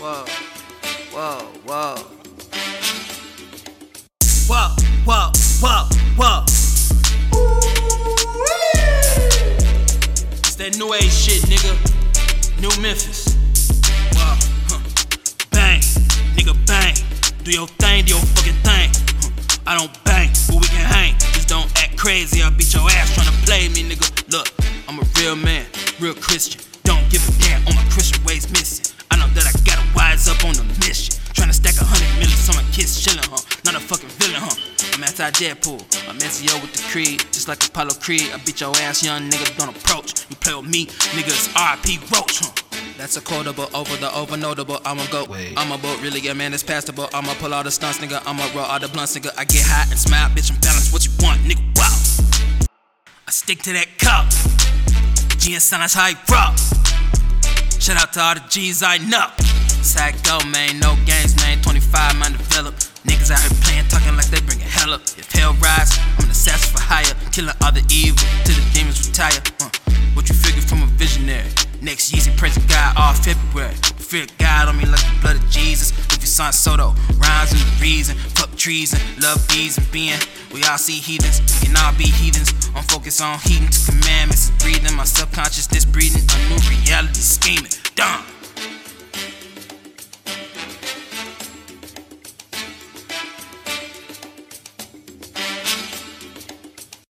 Whoa, whoa, whoa. Whoa, whoa, whoa, whoa. It's that new age shit, nigga. New Memphis. Whoa, huh. Bang, nigga, bang. Do your thing, do your fucking thing. Huh. I don't bang, but we can hang. Just don't act crazy. I'll beat your ass trying to play me, nigga. Look, I'm a real man, real Christian. Don't give a damn on my Christian ways missing. I know that I gotta anti Deadpool. I'm CEO with the Creed. Just like Apollo Creed. I beat your ass, young nigga. Don't approach. You play with me, niggas RP Roach, huh? That's a quotable over the over notable. I'ma go. Wait. I'm a boat, really, yeah, man, it's passable. I'ma pull all the stunts, nigga. I'ma roll all the blunts, nigga. I get high and smile, bitch, I'm balanced. What you want, nigga? Wow. I stick to that cup. G and Son, that's how I rock. Shout out to all the G's I know. Go, man, no games, man. 25, man, If hell rise, I'm an assassin for hire. Killing all the evil till the demons retire. Uh, what you figure from a visionary? Next Yeezy, praise God all February. Fear God on me like the blood of Jesus. If your son Soto, rhymes and reason. Fuck treason, love bees and being. We all see heathens, we can all be heathens. I'm focused on heeding to commandments, breathing my subconscious, this breeding a new reality scheming.